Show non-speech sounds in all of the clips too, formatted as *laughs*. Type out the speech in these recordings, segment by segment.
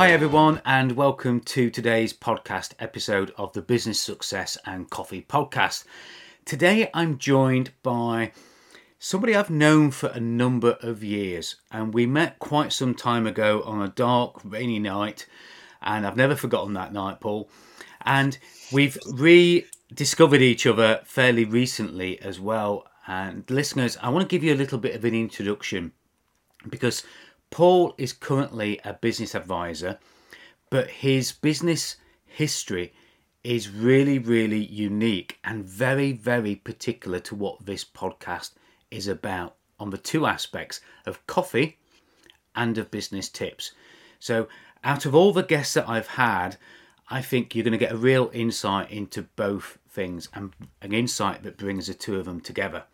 Hi, everyone, and welcome to today's podcast episode of the Business Success and Coffee podcast. Today, I'm joined by somebody I've known for a number of years, and we met quite some time ago on a dark, rainy night, and I've never forgotten that night, Paul. And we've rediscovered each other fairly recently as well. And listeners, I want to give you a little bit of an introduction because Paul is currently a business advisor, but his business history is really, really unique and very, very particular to what this podcast is about on the two aspects of coffee and of business tips. So, out of all the guests that I've had, I think you're going to get a real insight into both things and an insight that brings the two of them together.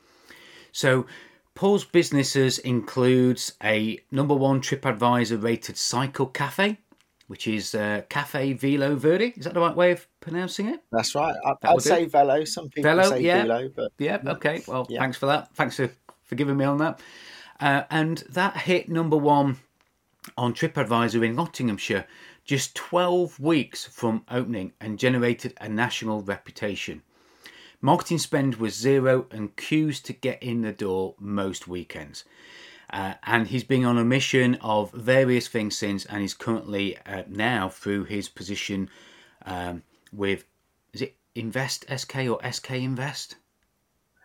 So, Paul's businesses includes a number one TripAdvisor rated cycle cafe, which is uh, Cafe Velo Verde. Is that the right way of pronouncing it? That's right. I, would say Velo. Some people Velo, say yeah. Velo, but yeah. Okay. Well, yeah. thanks for that. Thanks for forgiving me on that. Uh, and that hit number one on TripAdvisor in Nottinghamshire just 12 weeks from opening and generated a national reputation. Marketing spend was zero and queues to get in the door most weekends. Uh, and he's been on a mission of various things since, and he's currently uh, now through his position um, with is it Invest SK or SK Invest?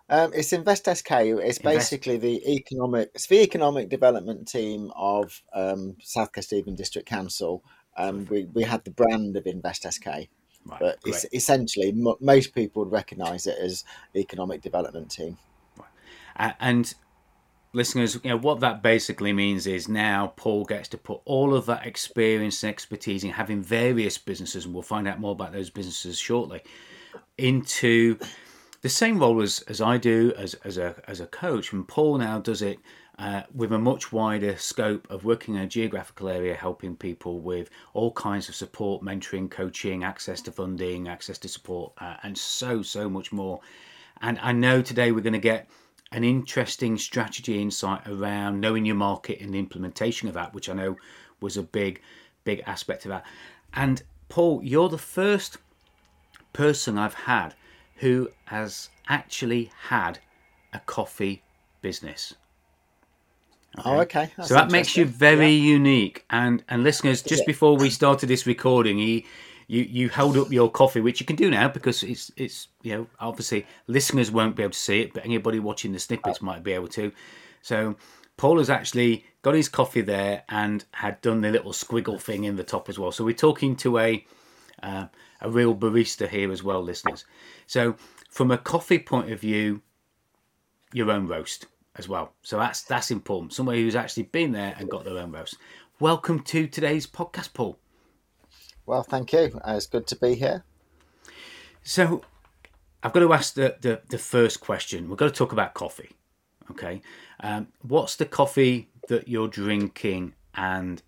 Um, it's Invest SK. It's Invest. basically the economic. It's the economic development team of um, South Kesteven District Council. Um, we we had the brand of Invest SK. Right, but it's essentially m- most people would recognise it as the economic development team. Right. And listeners, you know what that basically means is now Paul gets to put all of that experience and expertise in having various businesses, and we'll find out more about those businesses shortly, into the same role as, as I do as, as a as a coach. And Paul now does it uh, with a much wider scope of working in a geographical area, helping people with all kinds of support, mentoring, coaching, access to funding, access to support, uh, and so, so much more. And I know today we're going to get an interesting strategy insight around knowing your market and the implementation of that, which I know was a big, big aspect of that. And Paul, you're the first person I've had who has actually had a coffee business. Okay. Oh, okay. That's so that makes you very yeah. unique. And and listeners, just before we started this recording, he, you you held up your coffee, which you can do now because it's it's you know obviously listeners won't be able to see it, but anybody watching the snippets might be able to. So Paul has actually got his coffee there and had done the little squiggle thing in the top as well. So we're talking to a uh, a real barista here as well, listeners. So from a coffee point of view, your own roast as well. So that's that's important. Somebody who's actually been there and got their own roast. Welcome to today's podcast, Paul. Well, thank you. Uh, it's good to be here. So I've got to ask the, the, the first question. We've got to talk about coffee. Okay. Um, what's the coffee that you're drinking and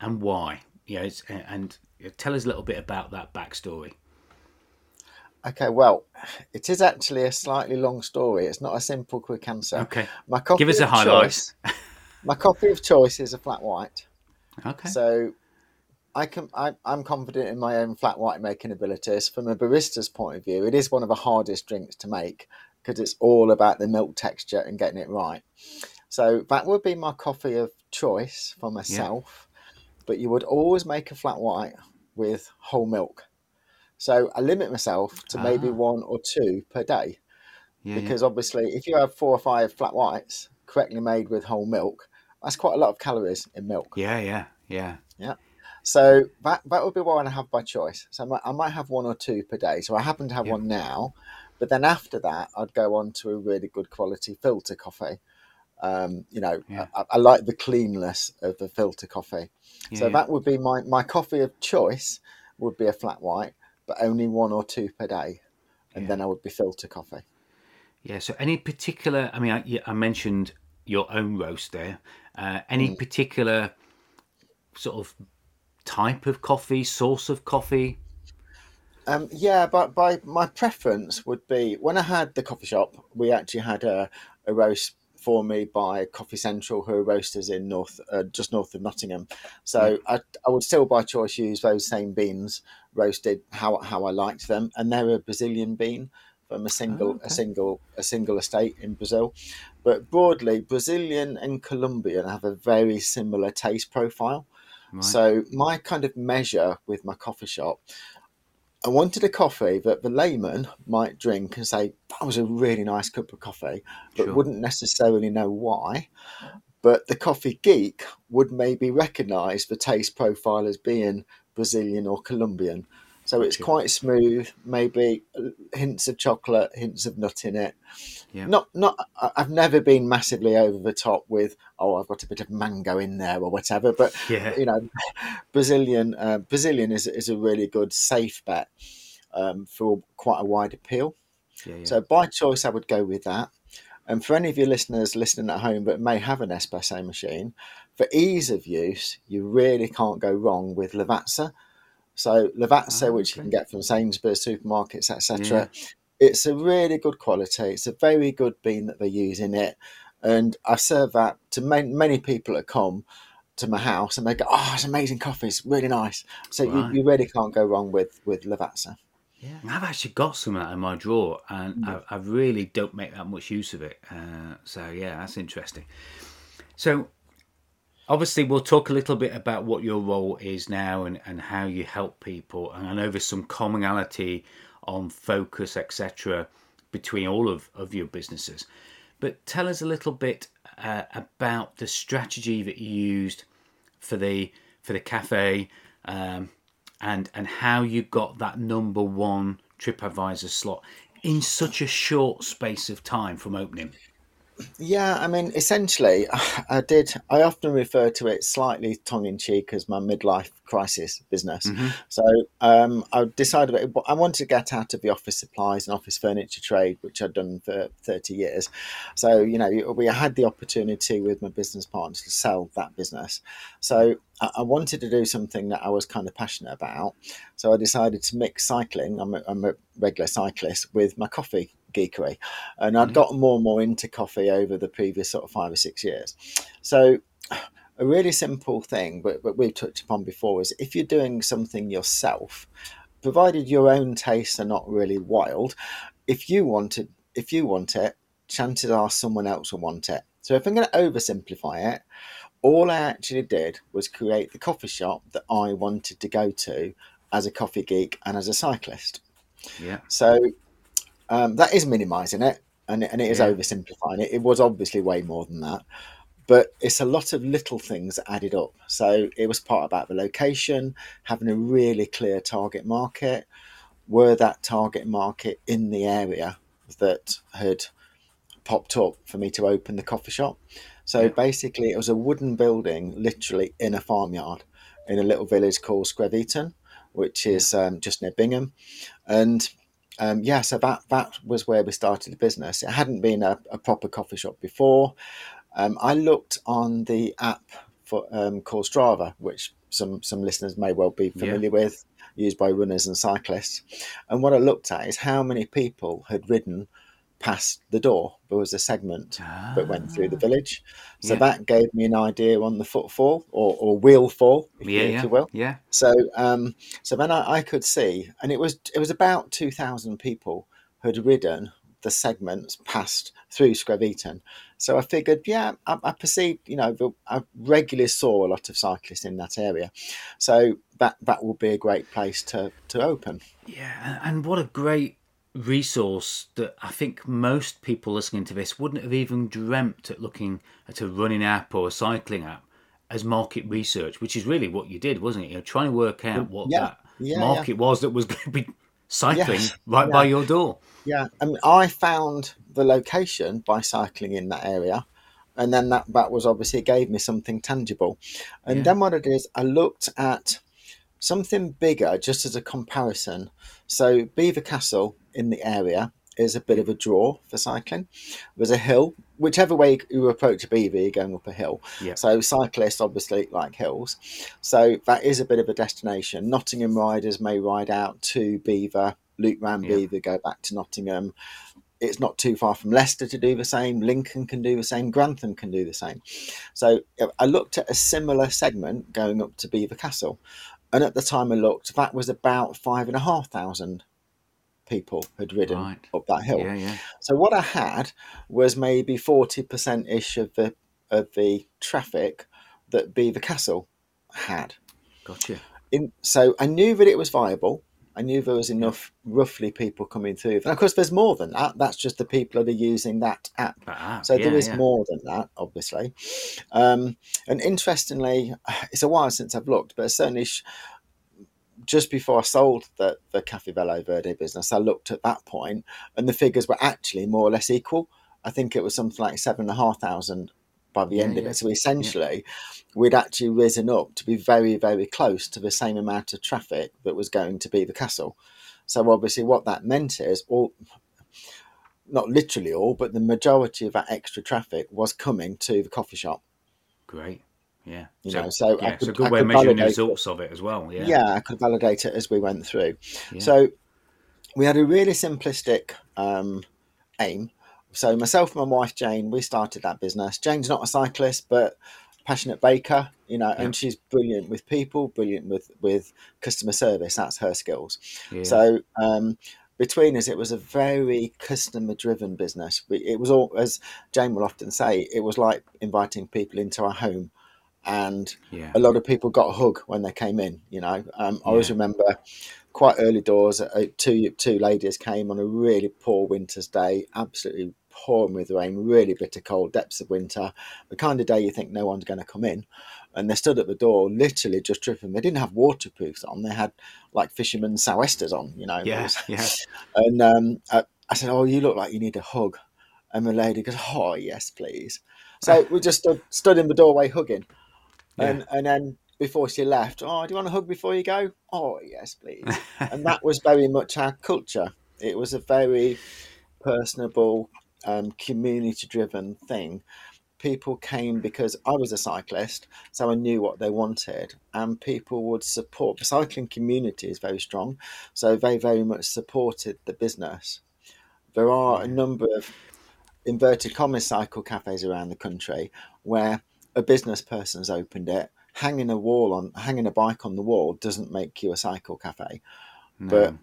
and why? Yeah, and tell us a little bit about that backstory. Okay, well, it is actually a slightly long story. It's not a simple, quick answer. Okay. My coffee Give us a highlight. my coffee of choice is a flat white. Okay. So I can I, am confident in my own flat white making abilities. From a barista's point of view, it is one of the hardest drinks to make because it's all about the milk texture and getting it right. So that would be my coffee of choice for myself. Yeah. But you would always make a flat white with whole milk. So I limit myself to maybe ah. one or two per day. Yeah, because yeah. obviously, if you have four or five flat whites correctly made with whole milk, that's quite a lot of calories in milk. Yeah, yeah, yeah. Yeah. So that that would be one I have by choice. So I might, I might have one or two per day. So I happen to have yeah. one now, but then after that, I'd go on to a really good quality filter coffee. Um, you know, yeah. I, I, like the cleanness of the filter coffee. Yeah, so that would be my, my coffee of choice would be a flat white but only one or two per day, and Yeah. then I would be filter coffee. Yeah. So, any particular? I mean, I, I mentioned your own roast there. Uh, any Mm. particular sort of type of coffee, source of coffee? Um, yeah, but by my preference would be when I had the coffee shop, we actually had a, a roast for me by Coffee Central, who are roasters in north, uh, just north of Nottingham. So I, I would still by choice use those same beans roasted how how I liked them, and they're a Brazilian bean from a single oh, okay. a single a single estate in Brazil. But broadly, Brazilian and Colombian have a very similar taste profile. Right. So my kind of measure with my coffee shop, I wanted a coffee that the layman might drink and say that was a really nice cup of coffee, but Sure. wouldn't necessarily know why. But the coffee geek would maybe recognise the taste profile as being Brazilian or Colombian. So it's quite smooth, maybe hints of chocolate, hints of nut in it. Yeah. Not, not. I've never been massively over the top with, oh, I've got a bit of mango in there or whatever. But yeah. you know, *laughs* Brazilian uh, Brazilian is is a really good safe bet um, for quite a wide appeal. Yeah. Yeah. So by choice, I would go with that. And for any of your listeners listening at home that may have an espresso machine, for ease of use, you really can't go wrong with Lavazza. So Lavazza, Ah, which you can get from Sainsbury's supermarkets, etc. It's a really good quality. It's a very good bean that they use in it, and I serve that to many, many people that come to my house, and they go, "Oh, it's amazing coffee. It's really nice." So Right. you, you really can't go wrong with with Lavazza. Yeah, I've actually got some of that in my drawer, and Mm. I, I really don't make that much use of it. Uh, so yeah, that's interesting. So obviously, we'll talk a little bit about what your role is now and, and how you help people. And I know there's some commonality on focus, etc., between all of, of your businesses. But tell us a little bit uh, about the strategy that you used for the for the cafe, um, and and how you got that number one TripAdvisor slot in such a short space of time from opening. Yeah, I mean, essentially, *sighs* I did. I often refer to it slightly tongue in cheek as my midlife crisis business. So um, I decided I wanted to get out of the office supplies and office furniture trade, which I'd done for 30 years. So, you know, we had the opportunity with my business partners to sell that business. So I I wanted to do something that I was kind of passionate about. So I decided to mix cycling. I'm a, I'm a regular cyclist with my coffee geekery, and I'd mm-hmm. gotten more and more into coffee over the previous sort of five or six years. So a really simple thing, but, but we've touched upon before, is if you're doing something yourself, provided your own tastes are not really wild, if you want it, if you want it, chances are someone else will want it. So if I'm going to oversimplify it, all I actually did was create the coffee shop that I wanted to go to as a coffee geek and as a cyclist. Yeah, So um, that is minimizing it and, and it is Yeah. oversimplifying it. It was obviously way more than that. But it's a lot of little things added up. So it was part about the location, having a really clear target market. Were that target market in the area that had popped up for me to open the coffee shop? So Yeah. basically, it was a wooden building, literally in a farmyard, in a little village called Screveton, which is um, just near Bingham, and um, yeah, so that that was where we started the business. It hadn't been a, a proper coffee shop before. Um, I looked on the app for um, called Strava, which some some listeners may well be familiar with, used by runners and cyclists. And what I looked at is how many people had ridden past the door. There was a segment that went through the village, so Yeah. that gave me an idea on the footfall or, or wheel fall, if, yeah, you, yeah, will. yeah. So, um, so then I, I could see, and it was it was about two thousand people had ridden the segments past through Screveton. So I figured, yeah, I, I perceived, you know, I regularly saw a lot of cyclists in that area, so that that will be a great place to to open. Yeah, and what a great resource that I think most people listening to this wouldn't have even dreamt at looking at a running app or a cycling app as market research, which is really what you did, wasn't it? You're trying to work out mm, what Yeah, that yeah, market was that was going to be cycling Yes, right yeah. by your door. Yeah, I mean, I found the location by cycling in that area, and then that that was obviously it gave me something tangible. And Yeah. then what it is, I looked at something bigger, just as a comparison. So Belvoir Castle in the area is a bit of a draw for cycling. There's a hill, whichever way you approach a Belvoir, you're going up a hill. Yeah. So cyclists obviously like hills. So that is a bit of a destination. Nottingham riders may ride out to Belvoir, loop round Yeah. Belvoir, go back to Nottingham. It's not too far from Leicester to do the same. Lincoln can do the same. Grantham can do the same. So I looked at a similar segment going up to Belvoir Castle, and at the time I looked, that was about five and a half thousand people had ridden Right. up that hill. Yeah, yeah. So what I had was maybe forty percent ish of the of the traffic that Belvoir Castle had. Gotcha. In, so I knew that it was viable. I knew there was enough roughly people coming through. And of course, there's more than that. That's just the people that are using that app. So there yeah, is yeah. more than that, obviously. Um, and interestingly, *sighs* it's a while since I've looked, but certainly sh- just before I sold the, the Cafe Velo Verde business, I looked at that point and the figures were actually more or less equal. I think it was something like seven and a half thousand by the Yeah, end of yeah, it. So essentially, we'd actually risen up to be very, very close to the same amount of traffic that was going to be the castle. So obviously, what that meant is all, not literally all, but the majority of that extra traffic was coming to the coffee shop. Great. Yeah. You so, know, so I yeah, it's a could- good I way of measuring the validate it. results of it as well. Yeah. Yeah. I could validate it as we went through. Yeah. So we had a really simplistic um, aim. So myself and my wife Jane, we started that business. Jane's not a cyclist, but passionate baker, you know, Yeah. and she's brilliant with people, brilliant with with customer service. That's her skills. Yeah. So um, between us, it was a very customer driven business. It was all, as Jane will often say, it was like inviting people into our home. And yeah. a lot of people got a hug when they came in. You know, um, I always remember quite early doors. Uh, two two ladies came on a really poor winter's day, absolutely pouring with rain, really bitter cold, depths of winter, the kind of day you think no one's going to come in. And they stood at the door, literally just dripping. They didn't have waterproofs on; they had like fishermen's sou'westers on. You know, Yeah. Yeah. *laughs* and um, I, I said, "Oh, you look like you need a hug." And the lady goes, "Oh, yes, please." So we just stood, stood in the doorway hugging, and and then before she left, "Oh, do you want a hug before you go?" "Oh, yes, please." *laughs* and that was very much our culture. It was a very personable, um, community-driven thing. People came because I was a cyclist, so I knew what they wanted, and people would support. The cycling community is very strong, so they very much supported the business. There are a number of inverted commas cycle cafes around the country where a business person's opened it. Hanging a wall on, hanging a bike on the wall doesn't make you a cycle cafe No. but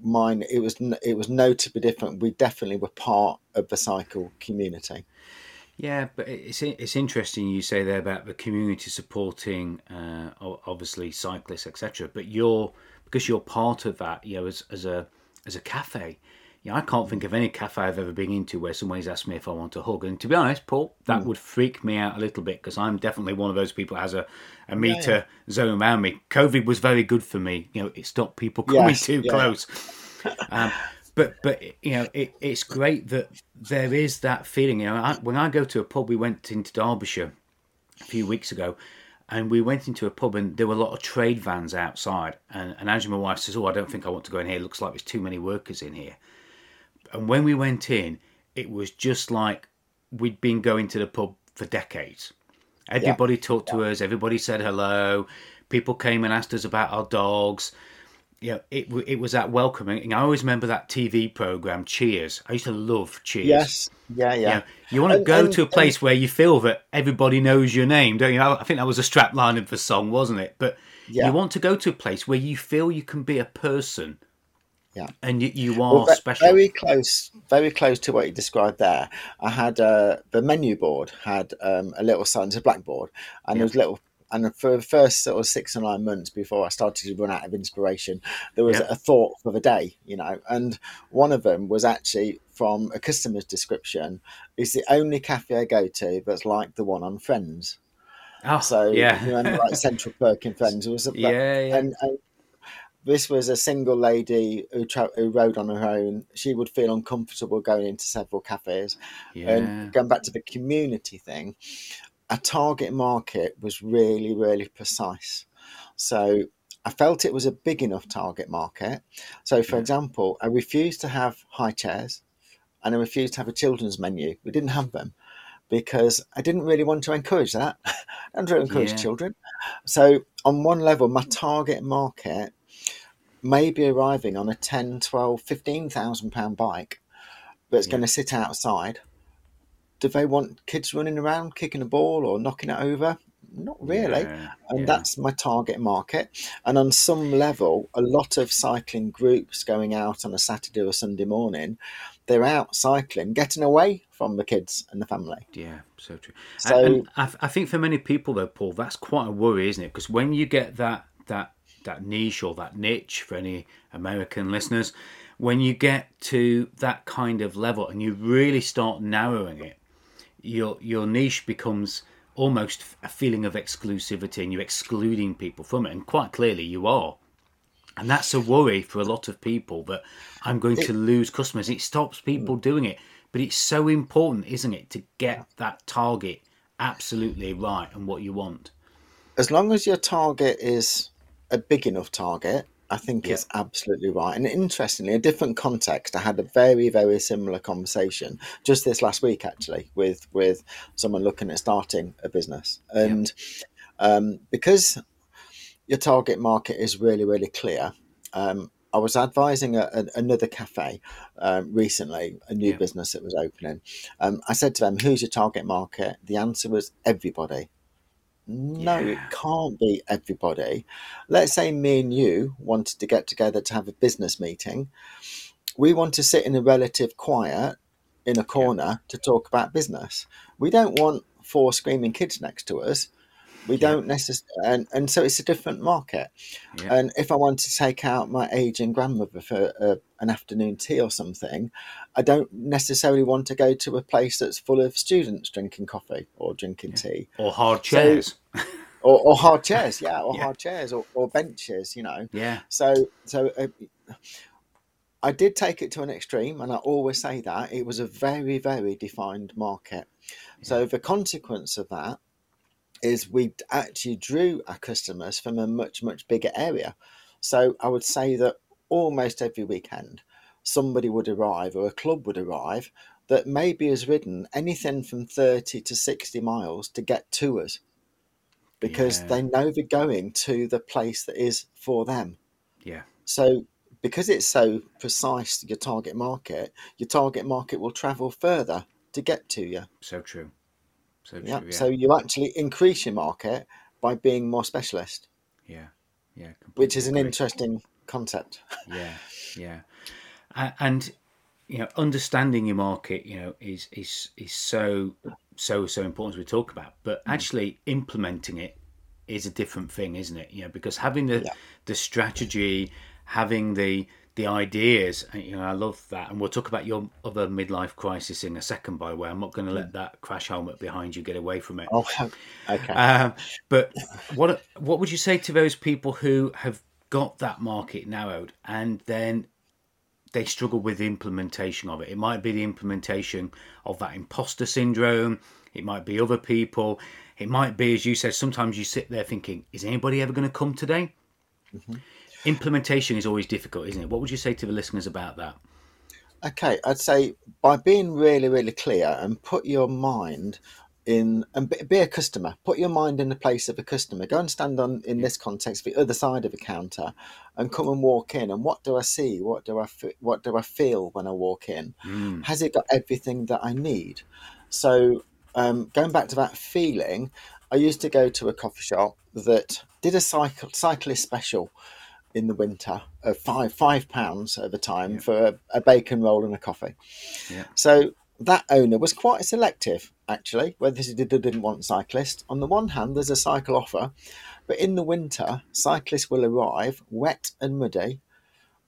mine it was it was notably different we definitely were part of the cycle community Yeah, but it's it's interesting you say there about the community supporting, uh, obviously cyclists, etc. But you're because you're part of that, you know, as as a as a cafe. You know, I can't think of any cafe I've ever been into where somebody's asked me if I want a hug. And to be honest, Paul, that would freak me out a little bit because I'm definitely one of those people that has a, a meter zone around me. COVID was very good for me. You know, it stopped people *laughs* coming Yes, too yeah. close. Um, but but you know it, it's great that there is that feeling. You know, I, when I go to a pub, we went into Derbyshire a few weeks ago, and we went into a pub and there were a lot of trade vans outside. And, and Angela, my wife, says, "Oh, I don't think I want to go in here. It looks like there's too many workers in here." And when we went in, it was just like we'd been going to the pub for decades. Everybody talked to us. Everybody said hello. People came and asked us about our dogs. You know, it it was that welcoming. And I always remember that TV program Cheers. I used to love Cheers. yes yeah You, yeah know, you want to And- go and- to a place where you feel that everybody knows your name, don't you? I think that was a strap line of the song, wasn't it? But Yeah. you want to go to a place where you feel you can be a person yeah and you, you are Well, special. very close very close to what you described there i had uh, the menu board had um, a little sign it's a blackboard and Yeah. there was little and for the first sort of six or nine months before I started to run out of inspiration, there was Yeah. a thought for the day, you know, and one of them was actually from a customer's description. It's the only cafe I go to that's like the one on Friends. oh, So yeah. you remember like Central Perk in *laughs* Friends. It was a, yeah, yeah. and, and this was a single lady who, tra- who rode on her own. She would feel uncomfortable going into several cafes. yeah. And going back to the community thing, a target market was really, really precise. So I felt it was a big enough target market. So, for Yeah. example, I refused to have high chairs and I refused to have a children's menu. We didn't have them because I didn't really want to encourage that. *laughs* I don't really encourage Yeah. children. So, on one level, my target market may be arriving on a 10, 12, 15,000 pound bike that's Yeah. going to sit outside. Do they want kids running around kicking a ball or knocking it over? Not really Yeah, and yeah. that's my target market. And on some level, a lot of cycling groups going out on a Saturday or Sunday morning, they're out cycling, getting away from the kids and the family. Yeah, so true. So- and, and I, I think for many people though, Paul, that's quite a worry, isn't it? Because when you get that that that niche or that niche for any American listeners, when you get to that kind of level and you really start narrowing it, your your niche becomes almost a feeling of exclusivity and you're excluding people from it. And quite clearly you are. And that's a worry for a lot of people that i'm going to lose customers. It stops people mm. doing it. But it's so important isn't it to get that target absolutely right and what you want. As long as your target is a big enough target, I think Yeah. it's absolutely right. And interestingly, a different context, I had a very, very similar conversation just this last week, actually, with with someone looking at starting a business, and um, because your target market is really, really clear. Um, I was advising a, a, another cafe um, recently, a new Yeah. business that was opening. Um, I said to them, "Who's your target market?" The answer was everybody. No, it can't be everybody. Let's say me and you wanted to get together to have a business meeting. We want to sit in a relative quiet in a corner to talk about business. We don't want four screaming kids next to us. We don't necessarily, and, and so it's a different market. Yeah. And if I want to take out my aging grandmother for uh, an afternoon tea or something, I don't necessarily want to go to a place that's full of students drinking coffee or drinking tea or hard So- chairs *laughs* or, or hard chairs, yeah, or Yeah. hard chairs or, or benches, you know. yeah So, so uh, I did take it to an extreme, and I always say that it was a very, very defined market. So the consequence of that is we actually drew our customers from a much, much bigger area. So I would say that almost every weekend, somebody would arrive or a club would arrive that maybe has ridden anything from 30 to 60 miles to get to us because Yeah. they know they're going to the place that is for them. yeah So, because it's so precise, your target market, your target market will travel further to get to you. so true so Yeah. true yeah So you actually increase your market by being more specialist, yeah yeah which is an agree. interesting concept. yeah *laughs* yeah A- and you know understanding your market you know is is is so so so important as we talk about but Mm. actually implementing it is a different thing isn't it you know because having the Yeah. the strategy having the the ideas and, you know i love that and we'll talk about your other midlife crisis in a second by the way i'm not going to let that crash helmet behind you get away from it Mm. Oh, *laughs* okay. um, but what what would you say to those people who have got that market narrowed and then they struggle with the implementation of it? It might be the implementation of that imposter syndrome. It might be other people. It might be, as you said, sometimes you sit there thinking, "Is anybody ever going to come today?" Mm-hmm. Implementation is always difficult, isn't it? What would you say to the listeners about that? Okay, I'd say by being really, really clear and put your mind in and be, a customer. Put your mind in the place of a customer. Go and stand on in this context the other side of a counter, and come and walk in. And what do I see? What do I what do I feel when I walk in? Mm, Has it got everything that I need? So um, going back to that feeling, I used to go to a coffee shop that did a cycle cyclist special in the winter of five five pounds at the time Yeah. for a, a bacon roll and a coffee. Yeah. So that owner was quite selective, actually, whether he did or didn't want cyclists. On the one hand, there's a cycle offer, but in the winter, cyclists will arrive wet and muddy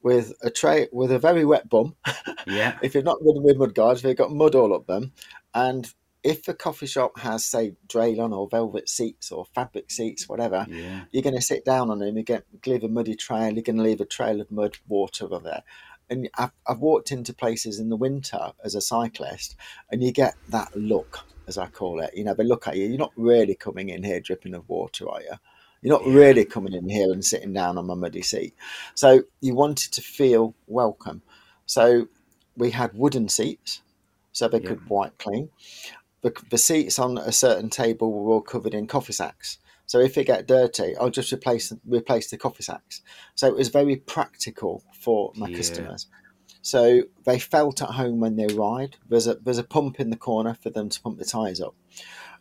with a tray with a very wet bum. *laughs* yeah, if you're not ridden with mud guards, they've got mud all up them. And if the coffee shop has, say, Dralon or velvet seats or fabric seats, whatever, yeah, you're going to sit down on them. You get leave a muddy trail. You're going to leave a trail of mud, water over there. And I've, I've walked into places in the winter as a cyclist, and you get that look, as I call it. You know, they look at you. You're not really coming in here dripping of water, are you? You're not Yeah. really coming in here and sitting down on my muddy seat. So you wanted to feel welcome. So we had wooden seats, so they Yeah. could wipe clean. The, the seats on a certain table were all covered in coffee sacks. So if it get dirty, I'll just replace replace the coffee sacks. So it was very practical for my Yeah. customers. So they felt at home when they arrived. There's a there's a pump in the corner for them to pump the tyres up.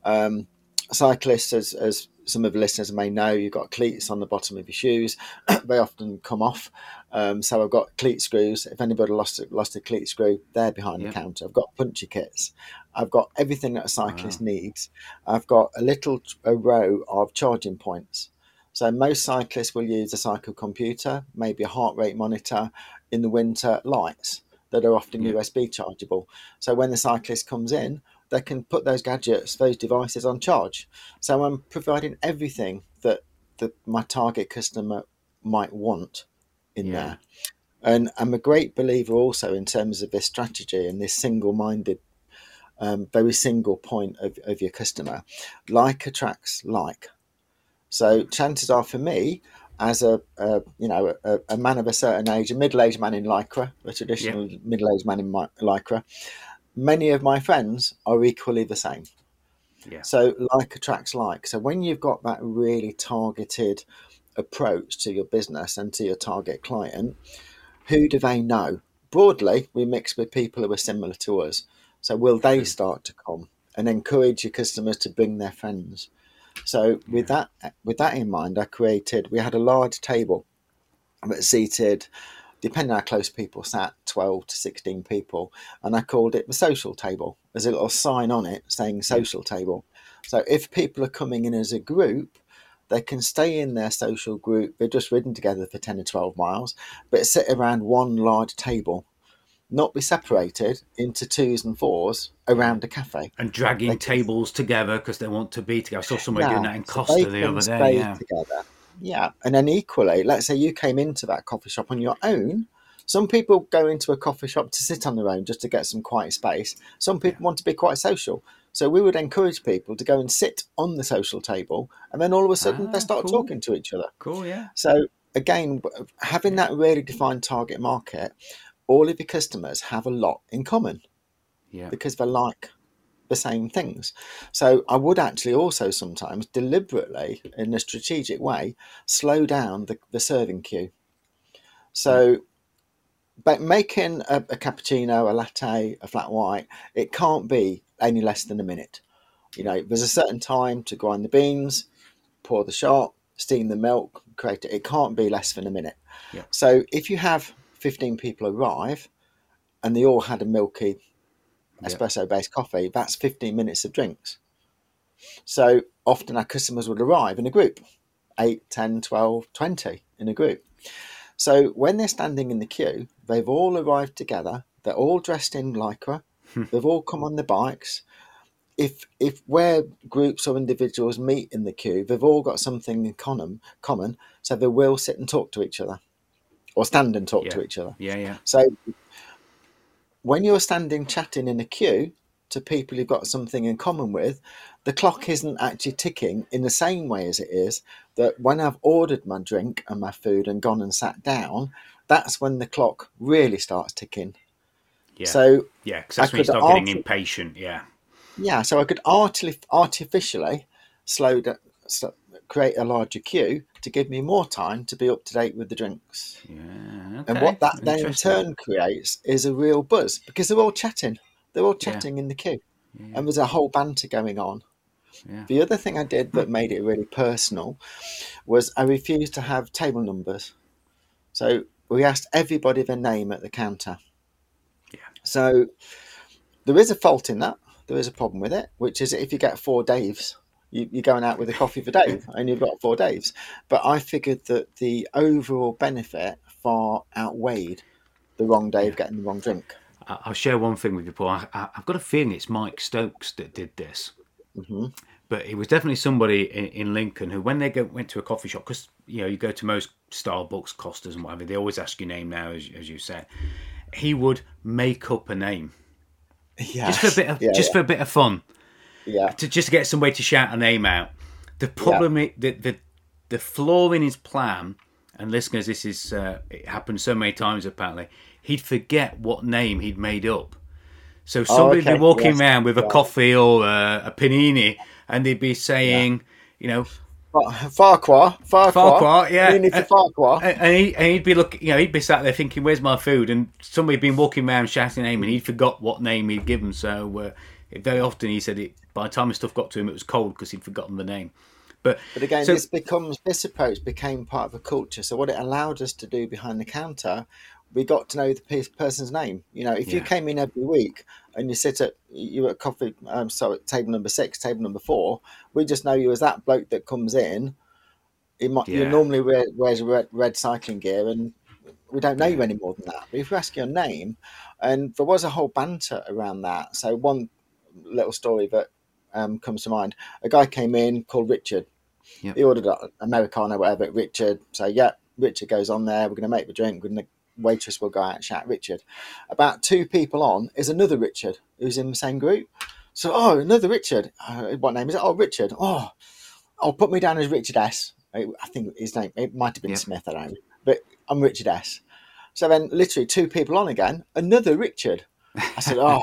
Um, cyclists, as, as some of the listeners may know, you've got cleats on the bottom of your shoes. *clears throat* they often come off. Um, so I've got cleat screws. If anybody lost a, lost a cleat screw, they're behind the counter. I've got puncture kits. I've got everything that a cyclist ah. needs. I've got a little a row of charging points. So most cyclists will use a cycle computer, maybe a heart rate monitor, in the winter lights that are often Yeah. USB chargeable. So when the cyclist comes in, they can put those gadgets, those devices on charge. So I'm providing everything that that my target customer might want in Yeah. there. And I'm a great believer also in terms of this strategy and this single-minded, um, very single point of, of your customer. Like attracts like. So chances are for me, as a, a you know a, a man of a certain age, a middle-aged man in lycra, a traditional middle-aged man in my, lycra, many of my friends are equally the same. Yeah. So like attracts like. So when you've got that really targeted approach to your business and to your target client, who do they know? Broadly, we mix with people who are similar to us. So will they start to come and encourage your customers to bring their friends? So with that with that in mind, I created. We had a large table that seated, depending on how close people sat, twelve to sixteen people, and I called it the social table. There's a little sign on it saying social table. So if people are coming in as a group, they can stay in their social group. They've just ridden together for ten or twelve miles, but sit around one large table, not be separated into twos and fours around a cafe. And dragging They can- tables together because they want to be together. I saw somebody doing that in so Costa they the other day. Yeah. Together. Yeah. And then equally, let's say you came into that coffee shop on your own. Some people go into a coffee shop to sit on their own just to get some quiet space. Some people want to be quite social. So we would encourage people to go and sit on the social table and then all of a sudden Ah, they start cool. talking to each other. Cool, yeah. So again, having that really defined target market, all of your customers have a lot in common Yeah. because they like the same things. So I would actually also sometimes deliberately, in a strategic way, slow down the, the serving queue. So, but making a, a cappuccino, a latte, a flat white, it can't be any less than a minute. You know, there's a certain time to grind the beans, pour the shot, steam the milk, create it. It can't be less than a minute. Yeah. So if you have 15 people arrive and they all had a milky Yeah. espresso based coffee, that's 15 minutes of drinks. So often our customers would arrive in a group 8, 10, 12, 20 in a group. So when they're standing in the queue, they've all arrived together, they're all dressed in lycra, hmm. they've all come on their bikes. If if where groups or individuals meet in the queue, they've all got something in common, common, so they will sit and talk to each other, or stand and talk to each other. Yeah, yeah. So when you're standing chatting in a queue to people you've got something in common with, the clock isn't actually ticking in the same way as it is that when I've ordered my drink and my food and gone and sat down, that's when the clock really starts ticking. Yeah. So yeah, because that's I when you start getting impatient. Yeah. yeah, so I could arti- artificially slow down, create a larger queue to give me more time to be up to date with the drinks. Yeah. And what that then in turn creates is a real buzz because they're all chatting. They're all chatting in the queue. And there's a whole banter going on. Yeah. The other thing I did that *clears throat* made it really personal was I refused to have table numbers. So we asked everybody their name at the counter. Yeah. So there is a fault in that. There is a problem with it, which is if you get four Daves, you, you're going out with a coffee for Dave and you've got four Daves. But I figured that the overall benefit far outweighed the wrong Dave getting the wrong drink. I'll share one thing with you, Paul. I, I've got a feeling it's Mike Stokes that did this. hmm but it was definitely somebody in, in Lincoln who, when they go, went to a coffee shop, because you know you go to most Starbucks, Costas, and whatever, they always ask your name now, as, as you said. He would make up a name Yeah. just for a bit of yeah, just for a bit of fun, yeah. to just get somebody to shout a name out. The problem, i the, the the flaw in his plan, and listeners, this is uh, it happened so many times apparently. He'd forget what name he'd made up. So somebody'd okay. be walking Yes. around with a coffee or a, a panini, and they'd be saying, you know, Farquhar, Farquhar, Farquhar, yeah. Uh, Farquhar. and and, he, and he'd be looking, you know, he'd be sat there thinking, "Where's my food?" And somebody'd been walking around shouting name, and he'd forgot what name he'd given. So uh, very often he said it. By the time the stuff got to him, it was cold because he'd forgotten the name. But, But again, so- this becomes this approach became part of a culture. So what it allowed us to do behind the counter, we got to know the person's name. You know, if you came in every week and you sit at you were at coffee, um, so at table number six, table number four, we just know you as that bloke that comes in. He might, Yeah. You normally wear, wears red, red cycling gear, and we don't know you any more than that. But if we ask your name, and there was a whole banter around that. So one little story that um, comes to mind: a guy came in called Richard. Yep. He ordered an americano, whatever. Richard, so yeah, Richard goes on there. We're going to make the drink. We're going to waitress will go out and shout Richard. About two people on is another Richard who's in the same group. So oh, another Richard. Uh, what name is it? Oh, Richard. Oh, oh, put me down as Richard S. I think his name it might have been Yep. Smith. I don't know, but I'm Richard S. So then, literally two people on again, another Richard. I said, *laughs* oh.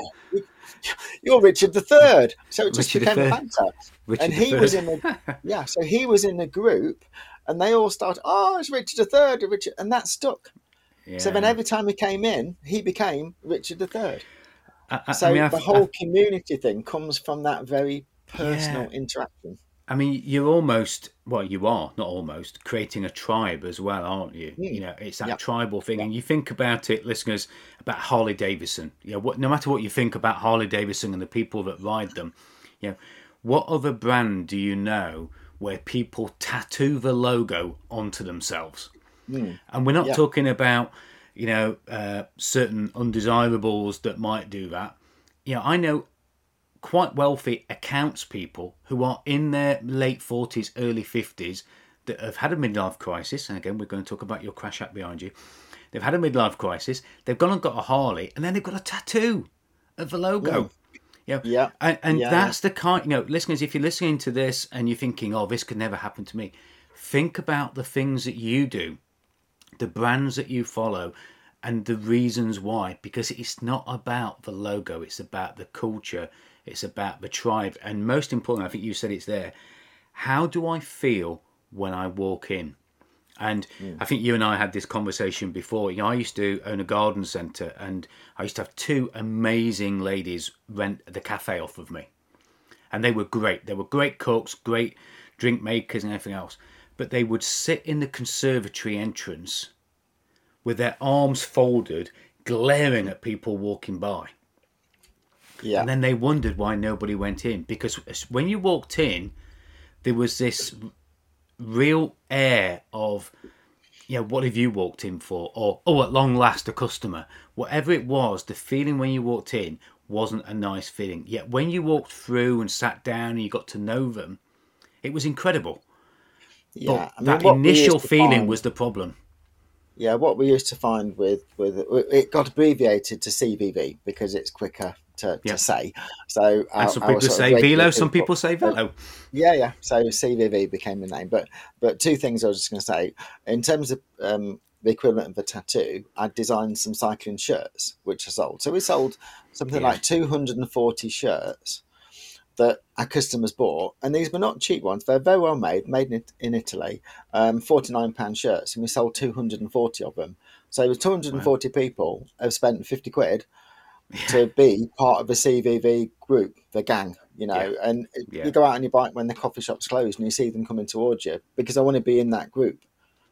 You're Richard the Third, so it just Richard became a III. banter. Richard and he was in the yeah so he was in the group and they all started oh it's richard the third richard and that stuck. So then every time he came in he became richard the third. I, I- so I mean, the whole community thing comes from that very personal Yeah. interaction I mean, you're almost well, you are not almost creating a tribe as well, aren't you? Mm. You know, it's that Yep. tribal thing, and you think about it, listeners, about Harley Davidson. You know, what, no matter what you think about Harley Davidson and the people that ride them, you know, what other brand do you know where people tattoo the logo onto themselves? Mm. And we're not Yeah. talking about, you know, uh, certain undesirables that might do that. You know, I know quite wealthy accounts people who are in their late 40s, early 50s that have had a midlife crisis. And again, we're going to talk about your crash app behind you. They've had a midlife crisis. They've gone and got a Harley, and then they've got a tattoo of the logo. You know, Yeah. and, and Yeah. that's the kind, you know, listeners, if you're listening to this and you're thinking, oh, this could never happen to me, think about the things that you do, the brands that you follow, and the reasons why. Because it's not about the logo, it's about the culture, it's about the tribe. And most importantly, I think you said it's there. How do I feel when I walk in? And hmm. I think you and I had this conversation before. You know, I used to own a garden centre, and I used to have two amazing ladies rent the cafe off of me, and they were great. They were great cooks, great drink makers, and everything else. But they would sit in the conservatory entrance with their arms folded, glaring at people walking by. Yeah And then they wondered why nobody went in because when you walked in, there was this real air of, you know, what have you walked in for? Or, oh, at long last, a customer. Whatever it was, the feeling when you walked in wasn't a nice feeling. Yet when you walked through and sat down and you got to know them, it was incredible. yeah But that what we initial feeling find- was the problem. yeah what we used to find with with it got abbreviated to cvv because it's quicker to, Yeah. to say so And some people say velo, some people say velo. Yeah, yeah. So CVV became the name, but but two things I was just going to say in terms of um, the equivalent of a tattoo. I designed some cycling shirts which are sold. So we sold something Yeah. like two hundred and forty shirts that our customers bought, and these were not cheap ones. They're very well made, made in, in Italy. Um, Forty nine pound shirts, and we sold two hundred and forty of them. So it was two hundred and forty people have spent fifty quid to be part of a CVV group, the gang, you know. Yeah. And Yeah. you go out on your bike when the coffee shop's closed and you see them coming towards you because I want to be in that group,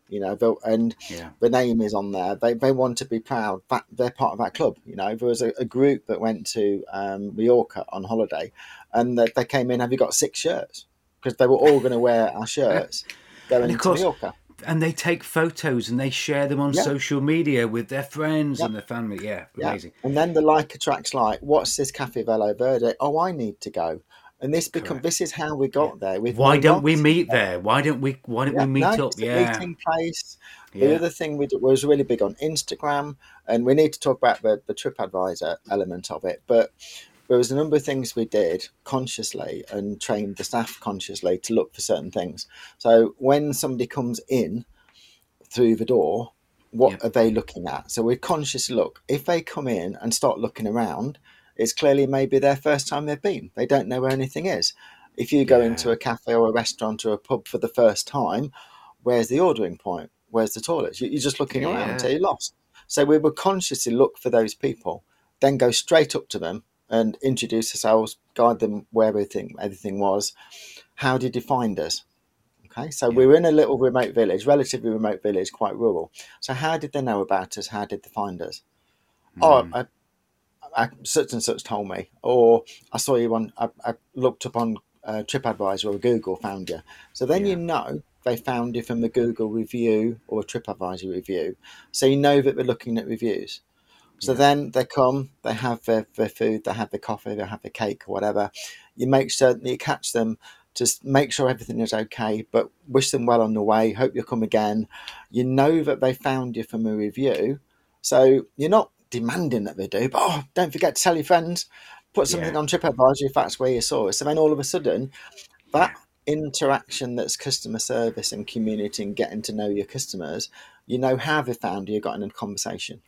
you know. And the name is on there. They, they want to be proud that they're part of that club, you know. There was a, a group that went to um, Mallorca on holiday and they, they came in, have you got six shirts? Because they were all going to wear our shirts *laughs* going to Mallorca. And they take photos and they share them on Yeah. social media with their friends Yeah. and their family. Yeah, Yeah. amazing. And then the like attracts like, what's this Cafe Velo Verde? Oh, I need to go. And this become Correct. this is how we got there. With Why don't we meet there? Why don't we? Why don't we meet no, up? Yeah, meeting place. The other thing we did was really big on Instagram, and we need to talk about the, the TripAdvisor element of it. But there was a number of things we did consciously and trained the staff consciously to look for certain things. So when somebody comes in through the door, what Yep. are they looking at? So we consciously look. If they come in and start looking around, it's clearly maybe their first time they've been. They don't know where anything is. If you go Yeah. into a cafe or a restaurant or a pub for the first time, where's the ordering point? Where's the toilets? You- You're just looking around Yeah. until you're lost. So we would consciously look for those people, then go straight up to them and introduce ourselves, guide them where everything everything was. How did you find us? Okay, so we were in a little remote village, relatively remote village, quite rural. So how did they know about us? How did they find us? Oh, I, I, such and such told me, or I saw you on. I, I looked up on uh, TripAdvisor or Google, found you. So then Yeah. you know they found you from the Google review or a TripAdvisor review. So you know that they're looking at reviews. So Yeah. then they come, they have their, their food, they have the coffee, they have the cake or whatever. You make certain you catch them, just make sure everything is okay, but wish them well on the way. Hope you'll come again. You know that they found you from a review, so you're not demanding that they do. But oh, don't forget to tell your friends. Put something Yeah. on TripAdvisor if that's where you saw it. So then all of a sudden, that interaction that's customer service and community and getting to know your customers, you know how they found you, got in a conversation.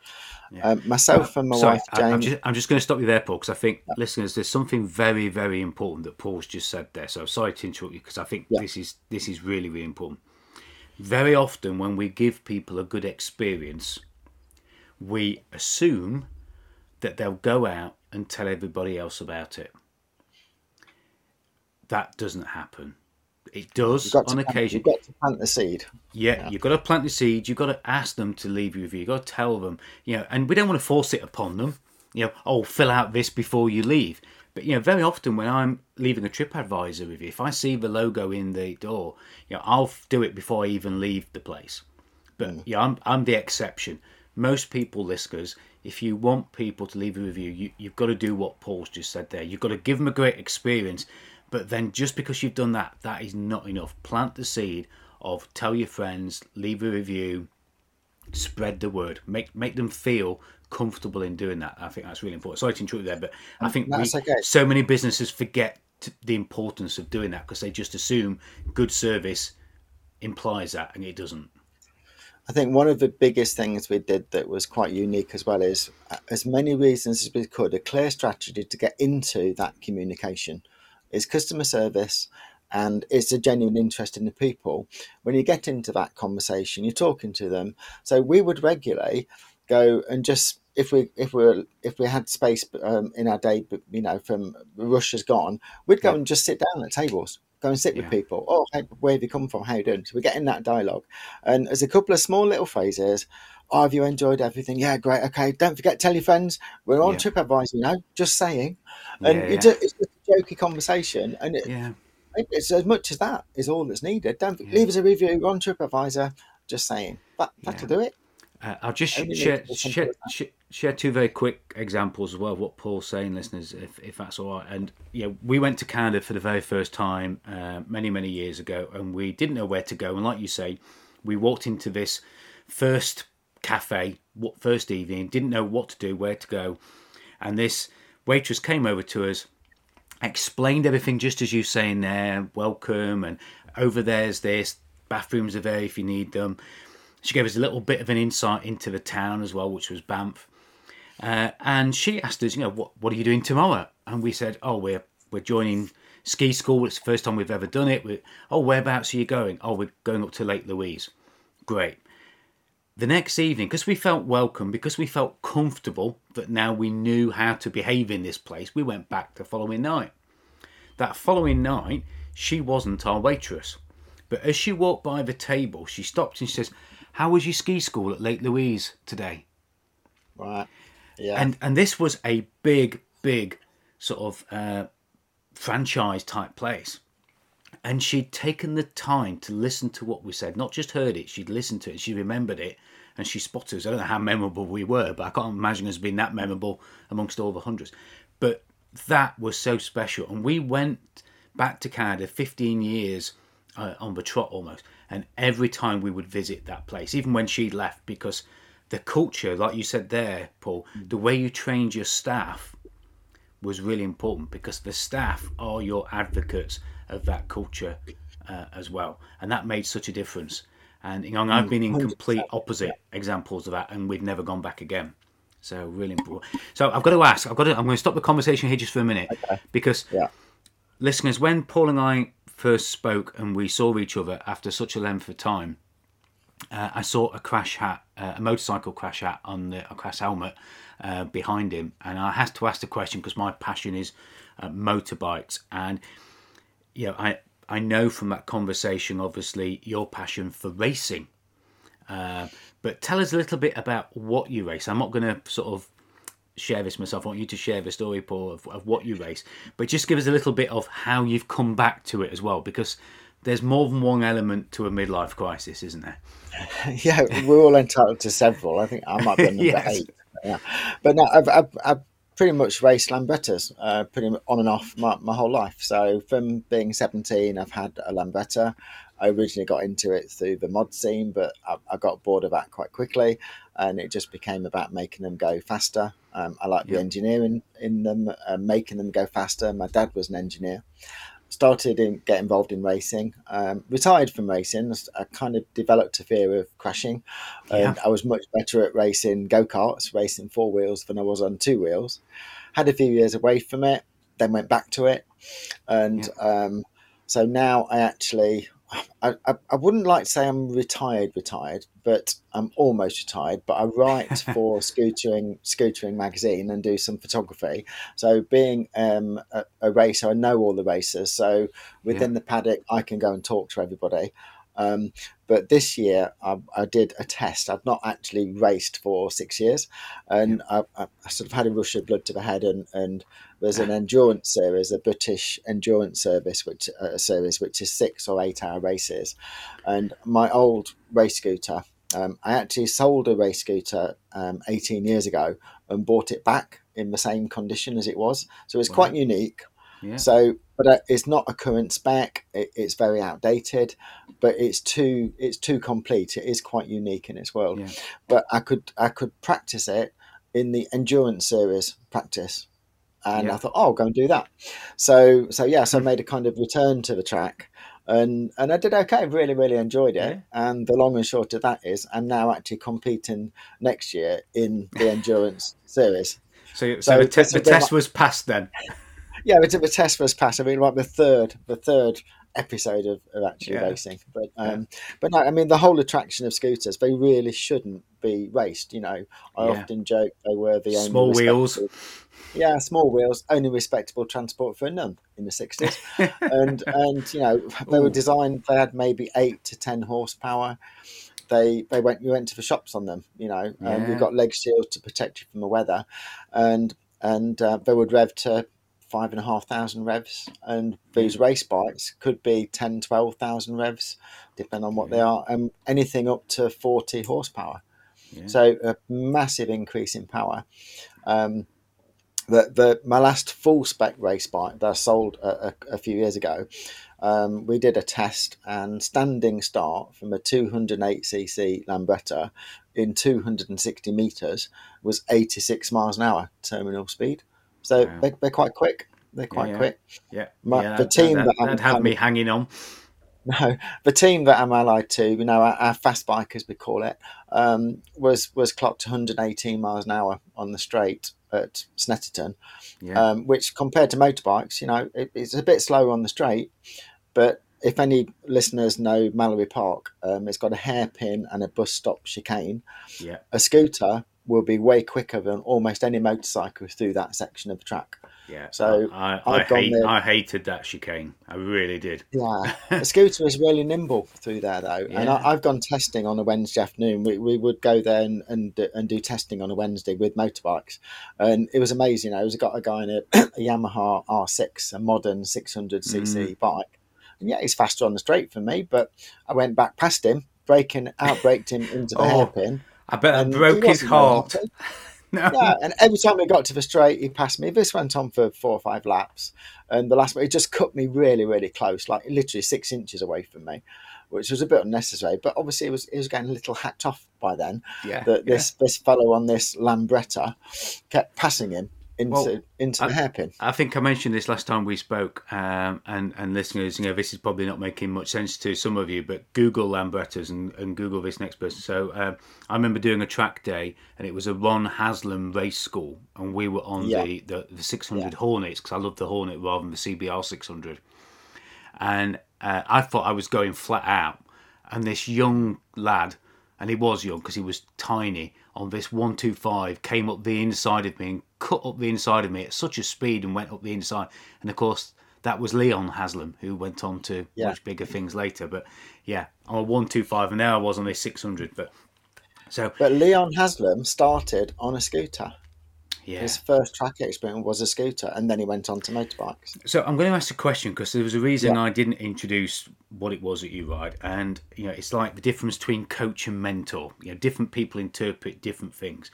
Yeah. Um, myself and my Sorry, wife I- I'm just, I'm just going to stop you there, Paul, because I think, listeners, there's something very, very important that Paul's just said there. So sorry to interrupt you, because I think Yeah. this is this is really, really important. Very often, when we give people a good experience, we assume that they'll go out and tell everybody else about it. That doesn't happen. It does on plant, occasion. you've got to plant the seed. Yeah, you've got to plant the seeds. You've got to ask them to leave a review. You've got to tell them, you know, and we don't want to force it upon them. You know, oh, fill out this before you leave. But you know, very often when I'm leaving a TripAdvisor review, if I see the logo in the door, you know, I'll do it before I even leave the place. But mm. yeah, I'm I'm the exception. Most people, listeners, if you want people to leave a review, you, you've got to do what Paul's just said there. You've got to give them a great experience. But then just because you've done that, that is not enough. Plant the seed of tell your friends, leave a review, spread the word, make make them feel comfortable in doing that. I think that's really important. Sorry to interrupt you there, but I think we, okay. so many businesses forget the importance of doing that because they just assume good service implies that, and it doesn't. I think one of the biggest things we did that was quite unique as well is as many reasons as we could, a clear strategy to get into that communication is customer service and it's a genuine interest in the people. When you get into that conversation, you're talking to them. So we would regularly go and just if we if we if we had space um, in our day, but you know, from rush has gone, we'd go Yeah. and just sit down at tables, go and sit Yeah. with people. Oh, hey, where have you come from? How you doing? So we get in that dialogue, and there's a couple of small little phrases. Oh, have you enjoyed everything? Yeah, great. Okay, don't forget, tell your friends. We're on Yeah. TripAdvisor, you know, just saying. And Yeah, yeah. ju- it's just a jokey conversation, and it, Yeah, it's as much as that is all that's needed. Don't Yeah. leave us a review on TripAdvisor. Just saying, that that'll do it. uh, I'll just share, makes it simple share, share, share two very quick examples as well of what Paul's saying, listeners, if, if that's all right. And yeah, we went to Canada for the very first time uh, many, many years ago, and we didn't know where to go. And like you say, we walked into this first cafe, what first evening, didn't know what to do, where to go, and this waitress came over to us explained everything just as you saying there welcome and over there's this bathrooms are there if you need them. She gave us a little bit of an insight into the town as well which was banff. Uh, and she asked us you know what, what are you doing tomorrow? And we said oh we're we're joining ski school. It's the first time we've ever done it. We oh whereabouts are you going? Oh we're going up to lake louise. Great the next evening, because we felt welcome, because we felt comfortable that now we knew how to behave in this place, we went back the following night. That following night, she wasn't our waitress. But as she walked by the table, she stopped and she says, How was your ski school at Lake Louise today? Right. Yeah. And and this was a big, big sort of uh, franchise type place. And she'd taken the time to listen to what we said, not just heard it, she'd listened to it, she remembered it, and she spotted us. I don't know how memorable we were, but I can't imagine us being that memorable amongst all the hundreds. But that was so special. And we went back to Canada 15 years uh, on the trot almost. And every time we would visit that place, even when she'd left, because the culture, like you said there, Paul, the way you trained your staff was really important because the staff are your advocates of that culture uh, as well, and that made such a difference. And you know, I've been in complete opposite examples of that, and we've never gone back again. So really important. So I've got to ask. I've got to. I'm going to stop the conversation here just for a minute Okay. because Yeah. listeners, when Paul and I first spoke and we saw each other after such a length of time, uh, I saw a crash hat, uh, a motorcycle crash hat on the a crash helmet uh, behind him, and I had to ask the question because my passion is uh, motorbikes, and you know, I I know from that conversation, obviously, your passion for racing. Uh, but tell us a little bit about what you race. I'm not going to sort of share this myself. I want you to share the story, Paul, of, of what you race. But just give us a little bit of how you've come back to it as well, because there's more than one element to a midlife crisis, isn't there? *laughs* yeah, we're all entitled to several. I think I might be *laughs* number Yes. eight. Yeah, but no, I've, I've, I've pretty much raced Lambrettas, uh, pretty much on and off my, my whole life. So from being 17, I've had a Lambretta. I originally got into it through the mod scene, but I, I got bored of that quite quickly, and it just became about making them go faster. Um, I like Yeah. the engineering in them, uh, making them go faster. My dad was an engineer started in get involved in racing um, retired from racing. I kind of developed a fear of crashing. And Yeah. i was much better at racing go-karts racing four wheels than i was on two wheels. Had a few years away from it then went back to it. And um, so now i actually I, I, I wouldn't like to say I'm retired, retired, but I'm almost retired. But I write *laughs* for Scootering, Scootering magazine and do some photography. So being um, a, a racer, I know all the racers. So within the paddock, I can go and talk to everybody. Um, but this year, I, I did a test. I've not actually raced for six years, and I, I, I sort of had a rush of blood to the head. And, and there's an endurance series, a British endurance service, which uh, series which is six or eight hour races. And my old race scooter, um, I actually sold a race scooter um, 18 years ago and bought it back in the same condition as it was. So it's Wow. quite unique. Yeah. So, but uh, it's not a current spec. It, it's very outdated, but it's too it's too complete. It is quite unique in its world. Yeah. But I could I could practice it in the endurance series practice, and Yeah. I thought, oh, I'll go and do that. So so yeah, so I made a kind of return to the track. And, and I did okay. Really, really enjoyed it. Yeah. And the long and short of that is, I'm now actually competing next year in the endurance series. So, so, So the, te- the test like- was passed then. Yeah, but the test was passed. I mean, like the third, the third episode of, of actually Yeah. racing. But um, but no, I mean the whole attraction of scooters, they really shouldn't be raced. You know, I Yeah. often joke they were the only Small wheels. Yeah, small wheels, only respectable transport for a nun in the sixties, *laughs* and and you know they were designed. They had maybe eight to ten horsepower. They they went you went to the shops on them. You know, um, Yeah. you've got leg shields to protect you from the weather, and and uh, they would rev to five and a half thousand revs and these race bikes could be 10 12,000 revs depending on what they are and anything up to 40 horsepower Yeah. so a massive increase in power um, the, the my last full spec race bike that I sold a, a, a few years ago um, we did a test and standing start from a 208cc Lambretta in 260 meters was 86 miles an hour terminal speed. So Wow. they, they're quite quick. They're quite yeah. quick. yeah. My- yeah, the that, team that, that I'm would have me hanging on. *laughs* No, the team that I'm allied to, you know, our, our fast bike, as we call it, um, was was clocked 118 miles an hour on the straight at Snetterton, Yeah. um, which compared to motorbikes, you know, it, it's a bit slower on the straight. But if any listeners know Mallory Park, um, it's got a hairpin and a bus stop chicane. yeah. A scooter will be way quicker than almost any motorcycle through that section of the track. Yeah. So, I, I, I've hate, I hated that chicane. I really did. Yeah, *laughs* a scooter is really nimble through there though, and Yeah. I, I've gone testing on a Wednesday afternoon. We, we would go there and, and and do testing on a Wednesday with motorbikes, and it was amazing. I was got a guy in a, *clears throat* a Yamaha R6, a modern 600cc mm. bike, and yeah, he's faster on the straight for me. But I went back past him, braking, outbraked him into the Oh, hairpin. I bet I broke his heart. *laughs* No. Yeah, and every time we got to the straight, he passed me. This went on for four or five laps, and the last one, he just cut me really, really close, like literally six inches away from me, which was a bit unnecessary. But obviously, it was it was getting a little hacked off by then. Yeah. That this this fellow on this Lambretta kept passing him, into well, into I, the hairpin. I think I mentioned this last time we spoke, um, and and listeners, you know, this is probably not making much sense to some of you, but Google Lambrettas and, and Google this next person. So um, I remember doing a track day, and it was a Ron Haslam race school, and we were on yeah. the, the, the 600 yeah. Hornets because I love the Hornet rather than the CBR 600, and uh, I thought I was going flat out, and this young lad, and he was young because he was tiny on this 125 came up the inside of me and cut up the inside of me at such a speed and went up the inside. And of course, that was Leon Haslam, who went on to yeah. much bigger things later. But yeah, I'm a 125 and there I was on this 600. But so. But Leon Haslam started on a scooter. Yeah. His first track experience was a scooter, and then he went on to motorbikes. So I'm going to ask a question because there was a reason yeah. I didn't introduce what it was that you ride, and you know it's like the difference between coach and mentor. You know, different people interpret different things,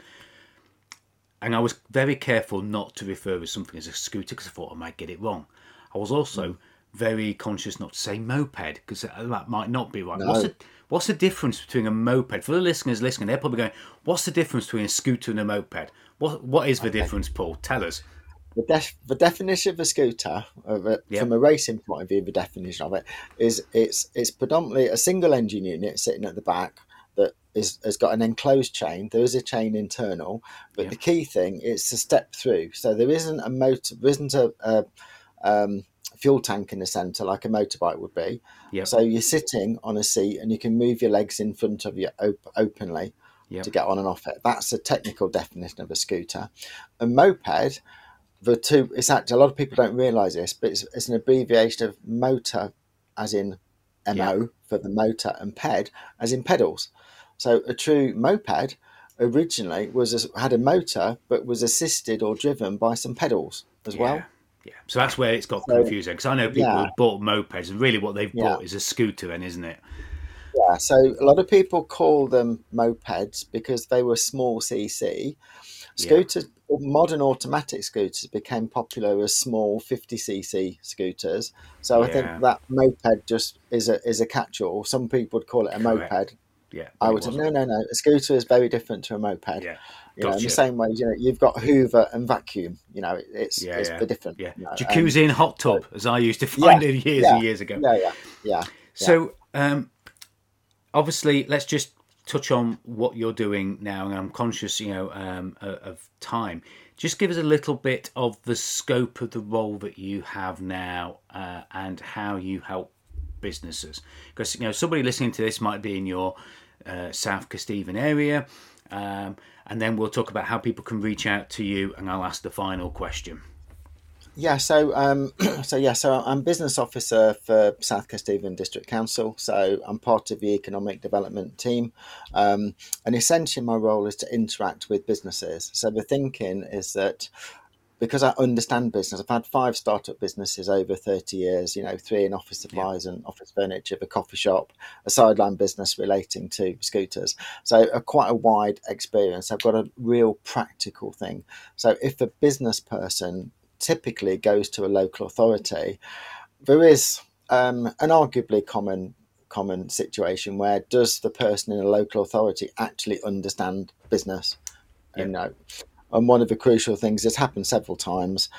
and I was very careful not to refer to something as a scooter because I thought I might get it wrong. I was also mm. very conscious not to say moped because that might not be right. No. What's the What's the difference between a moped? For the listeners listening, they're probably going, "What's the difference between a scooter and a moped?" What What is the okay. difference, Paul? Tell us. The, def- the definition of a scooter, yep. from a racing point of view, the definition of it is it's it's predominantly a single engine unit sitting at the back that is has got an enclosed chain. There is a chain internal, but yep. the key thing is to step through. So there isn't a motor, there isn't a, a um, fuel tank in the centre like a motorbike would be. Yep. So you're sitting on a seat and you can move your legs in front of you op- openly yep. to get on and off it. That's a technical definition of a scooter. A moped, the two, it's actually, a lot of people don't realise this, but it's, it's, an abbreviation of motor as in MO yep. for the motor and ped as in pedals. So a true moped originally was a, had a motor but was assisted or driven by some pedals as yeah. well. Yeah, so that's where it's got so, confusing because I know people yeah. have bought mopeds, and really what they've yeah. bought is a scooter, then, isn't it? Yeah, so a lot of people call them mopeds because they were small CC. Scooters, yeah. modern automatic scooters became popular as small 50cc scooters. So I think that moped just is a is a catch-all. Some people would call it a Correct. moped. Yeah, I would say no, no, no. A scooter is very different to a moped. Yeah. You know, in the same way, you know, you've got Hoover and vacuum. You know, it's yeah, it's yeah. different. Yeah, you know, jacuzzi um, and hot tub, as I used to find yeah, it years and years ago. Yeah, yeah, yeah. So, um, obviously, let's just touch on what you're doing now, and I'm conscious, you know, um, of time. Just give us a little bit of the scope of the role that you have now, uh, and how you help businesses. Because you know, somebody listening to this might be in your uh, South Kesteven area. Um, and then we'll talk about how people can reach out to you, and I'll ask the final question. Yeah, so um, *clears throat* so yeah, so I'm business officer for South Kesteven District Council. So I'm part of the economic development team, um, and essentially my role is to interact with businesses. So the thinking is that because I understand business. I've had five startup businesses over 30 years, you know, three in office supplies yeah. and office furniture, a coffee shop, a sideline business relating to scooters. So a, quite a wide experience. I've got a real practical thing. So if a business person typically goes to a local authority, there is um, an arguably common common situation where does the person in a local authority actually understand business? Yeah. You know, and one of the crucial things that's happened several times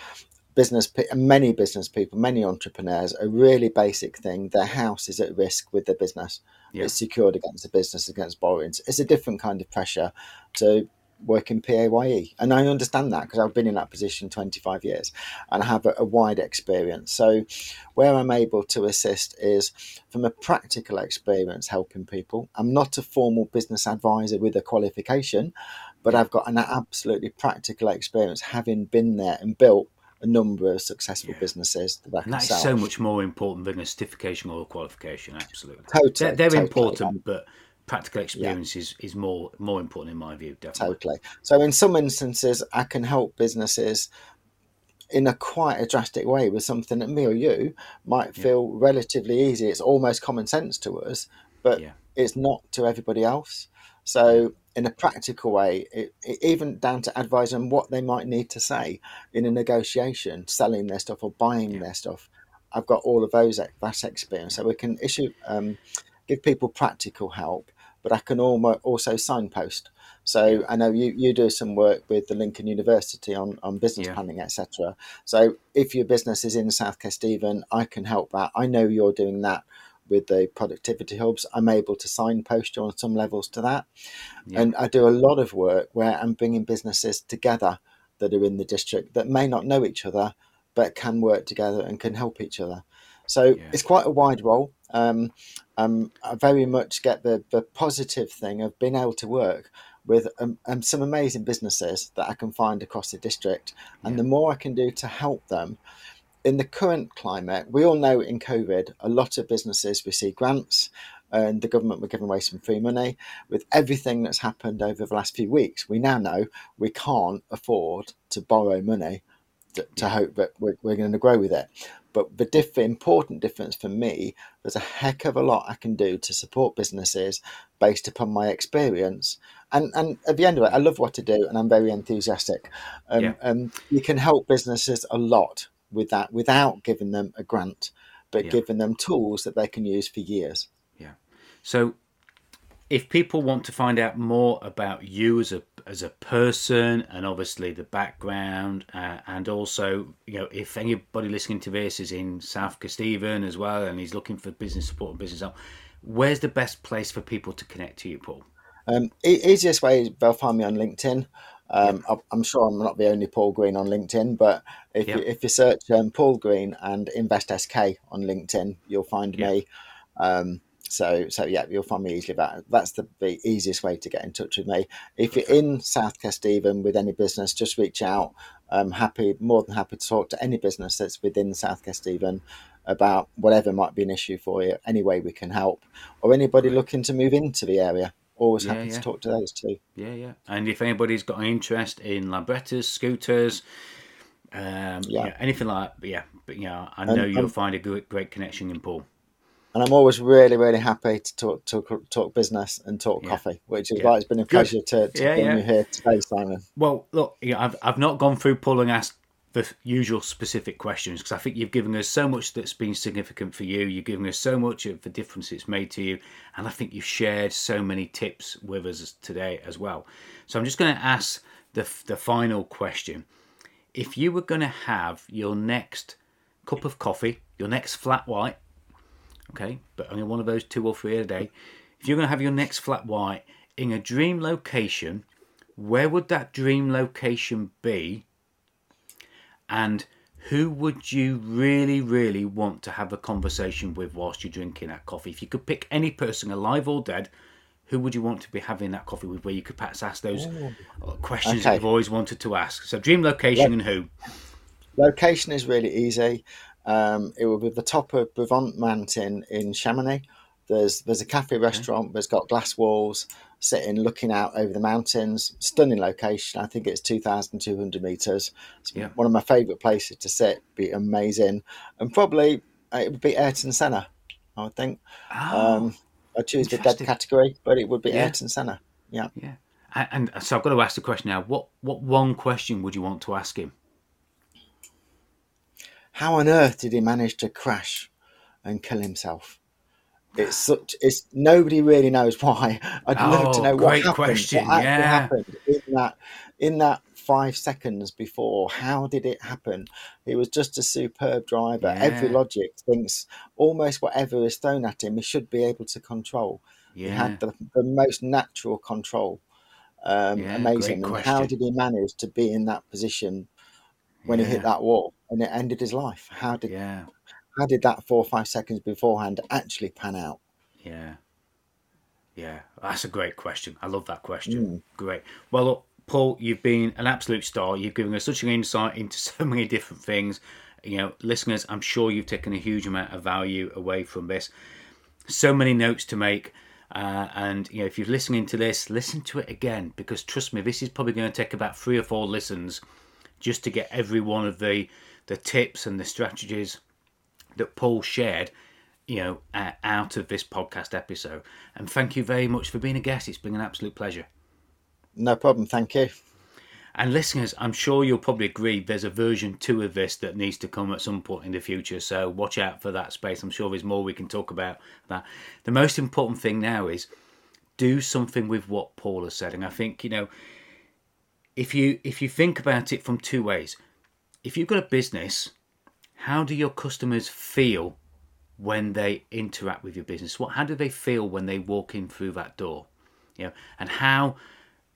business many business people many entrepreneurs a really basic thing their house is at risk with their business yeah. it's secured against the business against borrowings it's a different kind of pressure to work in PAYE. And I understand that because I've been in that position 25 years and I have a, a wide experience. So, where I'm able to assist is from a practical experience helping people. I'm not a formal business advisor with a qualification, but I've got an absolutely practical experience having been there and built a number of successful yeah. businesses that I can and that sell. so much more important than a certification or a qualification. Absolutely, totally, they're, they're totally, important, but practical experience yeah. is, is more more important in my view. Definitely. Totally. So in some instances, I can help businesses in a quite a drastic way with something that me or you might feel relatively easy. It's almost common sense to us, but it's not to everybody else. So in a practical way, it, it, even down to advising them what they might need to say in a negotiation, selling their stuff or buying yeah. their stuff. I've got all of those that experience, so we can issue, um, give people practical help, but I can also signpost. So I know you, you do some work with the Lincoln University on, on business Yeah. planning, etc. So if your business is in South Kesteven, I can help that. I know you're doing that with the productivity hubs. I'm able to signpost you on some levels to that. Yeah. And I do a lot of work where I'm bringing businesses together that are in the district that may not know each other, but can work together and can help each other. So Yeah. it's quite a wide role. Um, um, I very much get the, the positive thing of being able to work with um, um, some amazing businesses that I can find across the district. And Yeah. the more I can do to help them in the current climate, we all know in COVID, a lot of businesses receive grants and the government were giving away some free money. With everything that's happened over the last few weeks, we now know we can't afford to borrow money to, to Yeah. hope that we're, we're going to grow with it. But the diff- important difference for me, there's a heck of a lot I can do to support businesses based upon my experience. And, and at the end of it, I love what I do and I'm very enthusiastic. Um, Yeah. um, you can help businesses a lot with that without giving them a grant, but Yeah. giving them tools that they can use for years. Yeah. So, if people want to find out more about you as a as a person, and obviously the background, uh, and also you know if anybody listening to this is in South Kesteven as well, and he's looking for business support and business help, where's the best place for people to connect to you, Paul? Um, e- easiest way is they'll find me on LinkedIn. Um, I- I'm sure I'm not the only Paul Green on LinkedIn, but if Yeah. you, if you search um, Paul Green and Invest SK on LinkedIn, you'll find Yeah. me. Um, so so yeah, you'll find me easily. That that's the, the easiest way to get in touch with me. If you're in South Kesteven with any business, just reach out. I'm happy, more than happy to talk to any business that's within South Kesteven about whatever might be an issue for you. Any way we can help, or anybody looking to move into the area. Always Yeah, happy yeah. to talk to those too. Yeah, yeah. And if anybody's got an interest in Lambrettas, scooters, um, Yeah. yeah. anything like that, yeah, but yeah, I know you'll and- find a great, great connection in Paul. And I'm always really, really happy to talk talk, talk business and talk Yeah. coffee, which is Yeah. why it's been a Good. pleasure to, to Yeah, bring yeah. you here today, Simon. Well, look, I've I've not gone through Paul and asked the usual specific questions because I think you've given us so much that's been significant for you. You've given us so much of the difference it's made to you, and I think you've shared so many tips with us today as well. So I'm just going to ask the the final question: If you were going to have your next cup of coffee, your next flat white, okay, but only one of those two or three a day. If you're going to have your next flat white in a dream location, where would that dream location be? And who would you really, really want to have a conversation with whilst you're drinking that coffee? If you could pick any person, alive or dead, who would you want to be having that coffee with where you could perhaps ask those oh. uh, questions that you've always wanted to ask? So, dream location and who? Location is really easy. Um, it will be the top of Brévent Mountain in Chamonix. There's there's a cafe restaurant that's got glass walls, sitting looking out over the mountains. Stunning location. I think it's two thousand two hundred meters. It's Yeah. one of my favourite places to sit. Be amazing, and probably uh, it would be Ayrton Senna. I would think. Oh, Um, I choose the dead category, but it would be Yeah. Ayrton Senna. Yeah. yeah. And, and so I've got to ask the question now. What what one question would you want to ask him? How on earth did he manage to crash and kill himself? It's such. It's nobody really knows why. *laughs* I'd love to Oh, know what great happened. question, What yeah. happened in that in that five seconds before? How did it happen? He was just a superb driver. Every logic thinks almost whatever is thrown at him, he should be able to control. He had the, the most natural control. Um, Yeah, amazing. And how did he manage to be in that position when he hit that wall and it ended his life? How did Yeah. how did that four or five seconds beforehand actually pan out? Yeah. Yeah. That's a great question. I love that question. Mm. Great. Well, look, Paul, you've been an absolute star. You've given us such an insight into *laughs* so many different things. You know, listeners, I'm sure you've taken a huge amount of value away from this. So many notes to make. Uh, and you know, if you're listening to this, listen to it again because trust me, this is probably going to take about three or four listens just to get every one of the the tips and the strategies that Paul shared, you know, uh, out of this podcast episode. And thank you very much for being a guest. It's been an absolute pleasure. No problem, thank you. And listeners, I'm sure you'll probably agree there's a version two of this that needs to come at some point in the future. So watch out for that space. I'm sure there's more we can talk about that. The most important thing now is do something with what Paul has said. And I think, you know, if you if you think about it from two ways, if you've got a business, how do your customers feel when they interact with your business? What how do they feel when they walk in through that door? You know, and how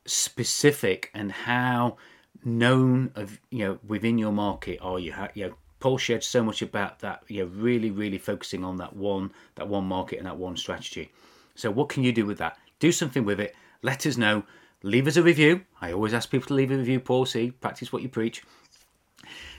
specific and how known of you know within your market are you? How, you know, Paul shared so much about that. You know, really, really focusing on that one that one market and that one strategy. So, what can you do with that? Do something with it. Let us know. Leave us a review. I always ask people to leave a review. Paul, see, practice what you preach.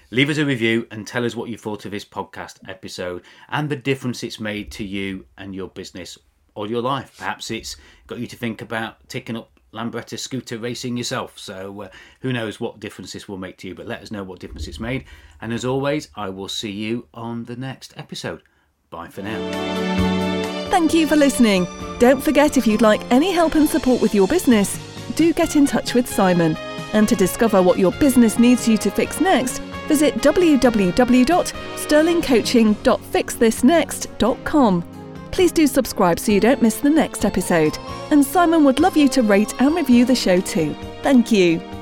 Leave us a review and tell us what you thought of this podcast episode and the difference it's made to you and your business or your life. Perhaps it's got you to think about taking up Lambretta scooter racing yourself. So uh, who knows what difference this will make to you, but let us know what difference it's made. And as always, I will see you on the next episode. Bye for now. Thank you for listening. Don't forget if you'd like any help and support with your business, do get in touch with Simon. And to discover what your business needs you to fix next, visit www.sterlingcoaching.fixthisnext.com. Please do subscribe so you don't miss the next episode. And Simon would love you to rate and review the show too. Thank you.